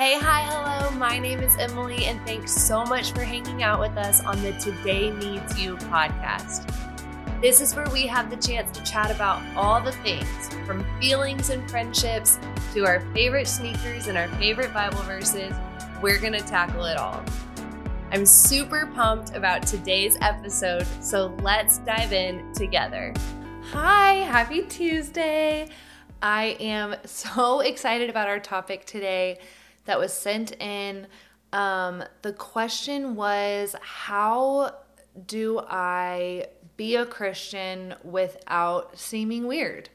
Hey, hi, hello. My name is Emily, and thanks so much for hanging out with us on the Today Needs You podcast. This is where we have the chance to chat about all the things from feelings and friendships to our favorite sneakers and our favorite Bible verses. We're going to tackle it all. I'm super pumped about today's episode, so let's dive in together. Hi, happy Tuesday. I am so excited about our topic today that was sent in. Um, the question was How do I be a Christian without seeming weird?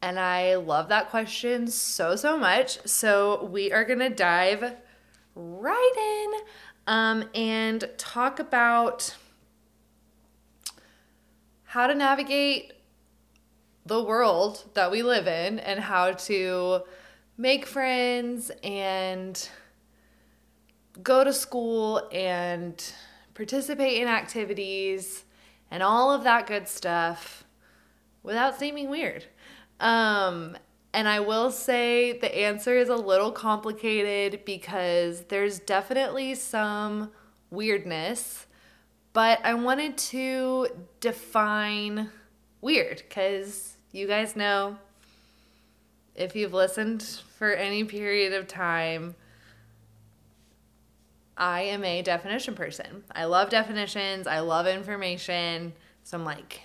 And I love that question so, so much. So we are going to dive right in um, and talk about how to navigate the world that we live in and how to make friends and go to school and participate in activities and all of that good stuff without seeming weird. Um, and I will say the answer is a little complicated because there's definitely some weirdness, but I wanted to define weird because you guys know if you've listened for any period of time, I am a definition person. I love definitions, I love information. So I'm like,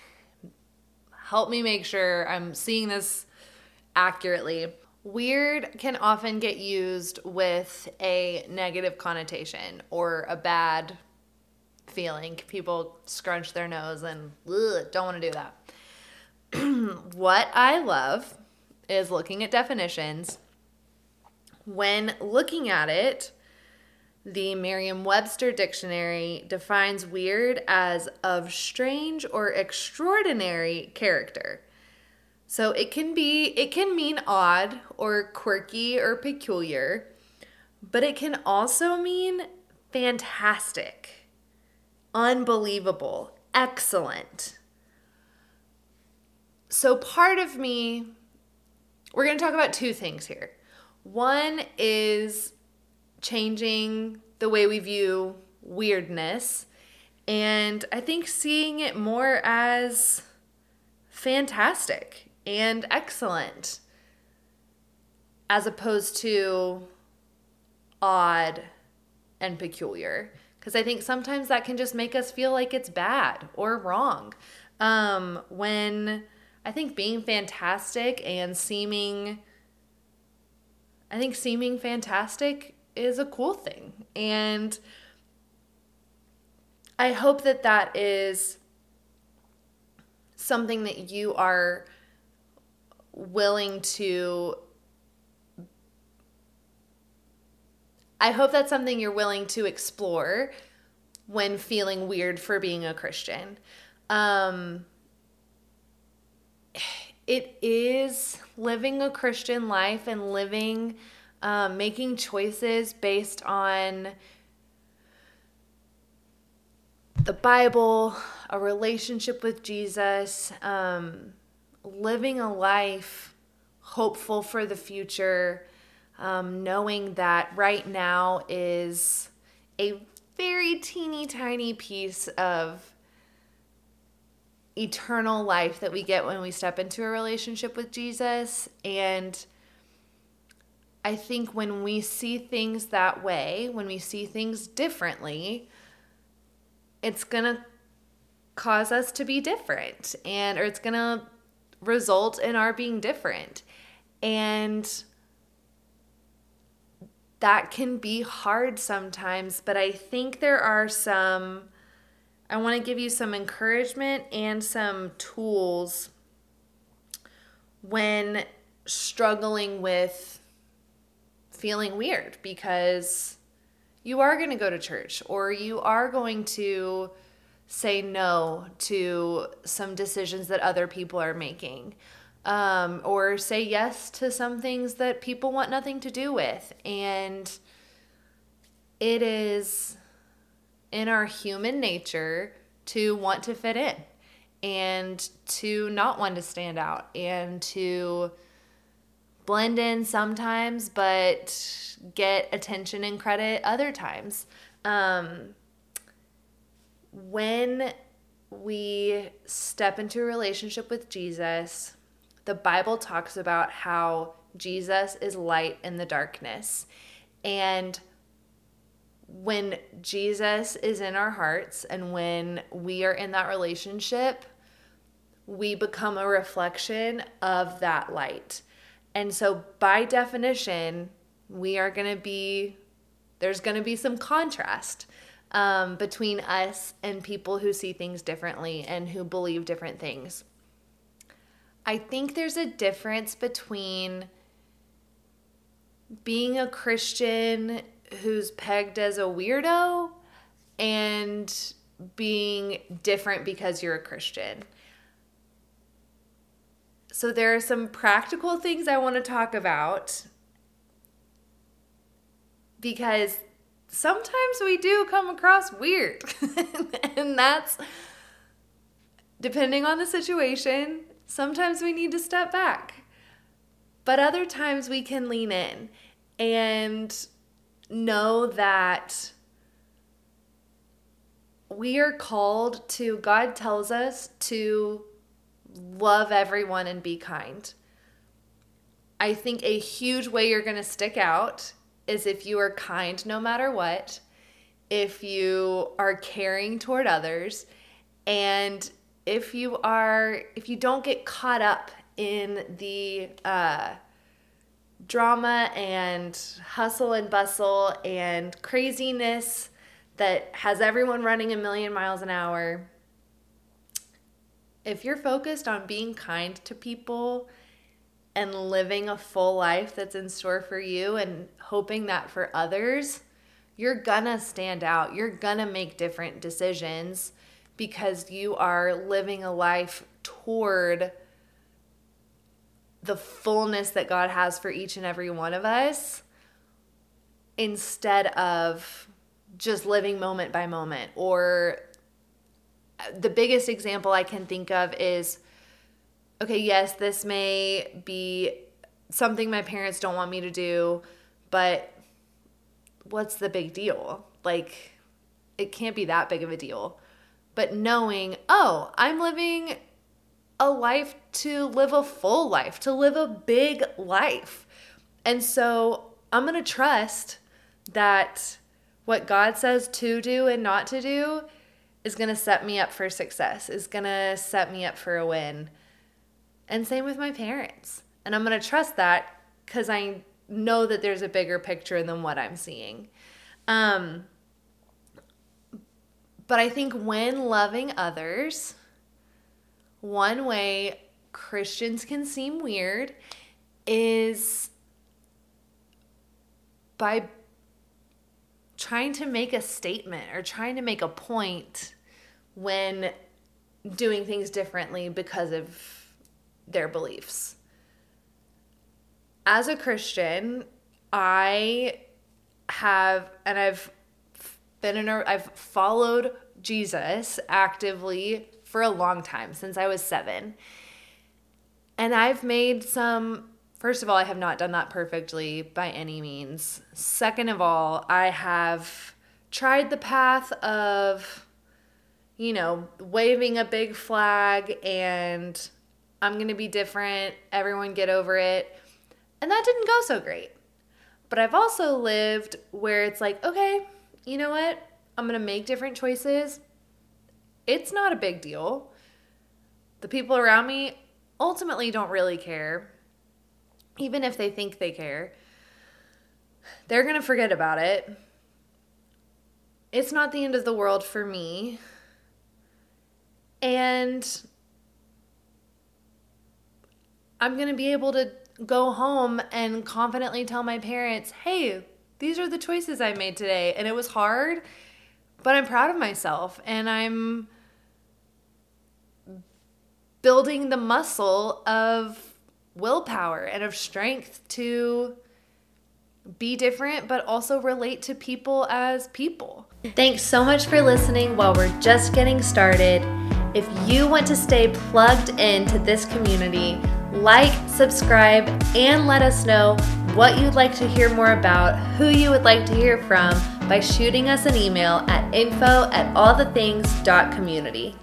help me make sure I'm seeing this accurately. Weird can often get used with a negative connotation or a bad feeling. People scrunch their nose and don't want to do that. what I love is looking at definitions. When looking at it, the Merriam Webster Dictionary defines weird as of strange or extraordinary character. So it can be it can mean odd or quirky or peculiar, but it can also mean fantastic, unbelievable, excellent. So part of me we're going to talk about two things here. One is changing the way we view weirdness, and I think seeing it more as fantastic and excellent as opposed to odd and peculiar. Because I think sometimes that can just make us feel like it's bad or wrong. Um, when I think being fantastic and seeming I think seeming fantastic is a cool thing. And I hope that that is something that you are willing to I hope that's something you're willing to explore when feeling weird for being a Christian. Um, it is living a Christian life and living, um, making choices based on the Bible, a relationship with Jesus, um, living a life hopeful for the future, um, knowing that right now is a very teeny tiny piece of eternal life that we get when we step into a relationship with Jesus. And I think when we see things that way, when we see things differently, it's going to cause us to be different and or it's going to result in our being different. And that can be hard sometimes, but I think there are some I want to give you some encouragement and some tools when struggling with feeling weird because you are going to go to church or you are going to say no to some decisions that other people are making um, or say yes to some things that people want nothing to do with. And it is in our human nature to want to fit in and to not want to stand out and to blend in sometimes, but get attention and credit other times. Um, when we step into a relationship with Jesus, the Bible talks about how Jesus is light in the darkness. And when Jesus is in our hearts and when we are in that relationship, we become a reflection of that light. And so, by definition, we are going to be, there's going to be some contrast um, between us and people who see things differently and who believe different things. I think there's a difference between being a Christian who's pegged as a weirdo and being different because you're a Christian. So, there are some practical things I want to talk about because sometimes we do come across weird. and that's depending on the situation, sometimes we need to step back. But other times we can lean in and know that we are called to, God tells us to love everyone and be kind. I think a huge way you're going to stick out is if you are kind no matter what, if you are caring toward others, and if you are if you don't get caught up in the uh, drama and hustle and bustle and craziness that has everyone running a million miles an hour if you're focused on being kind to people and living a full life that's in store for you and hoping that for others, you're gonna stand out. You're gonna make different decisions because you are living a life toward the fullness that God has for each and every one of us instead of just living moment by moment or uh, the biggest example I can think of is okay, yes, this may be something my parents don't want me to do, but what's the big deal? Like, it can't be that big of a deal. But knowing, oh, I'm living a life to live a full life, to live a big life. And so I'm going to trust that what God says to do and not to do is going to set me up for success, is going to set me up for a win. And same with my parents. And I'm going to trust that because I know that there's a bigger picture than what I'm seeing. Um, but I think when loving others, one way Christians can seem weird is by trying to make a statement or trying to make a point when doing things differently because of their beliefs. As a Christian, I have, and I've been in a, I've followed Jesus actively for a long time, since I was seven. And I've made some First of all, I have not done that perfectly by any means. Second of all, I have tried the path of, you know, waving a big flag and I'm going to be different, everyone get over it. And that didn't go so great. But I've also lived where it's like, okay, you know what? I'm going to make different choices. It's not a big deal. The people around me ultimately don't really care even if they think they care, they're going to forget about it. It's not the end of the world for me. And I'm going to be able to go home and confidently tell my parents, hey, these are the choices I made today. And it was hard, but I'm proud of myself. And I'm building the muscle of willpower and of strength to be different, but also relate to people as people. Thanks so much for listening while we're just getting started. If you want to stay plugged into this community, Like, subscribe, and let us know what you'd like to hear more about, who you would like to hear from by shooting us an email at info at allthethings.community.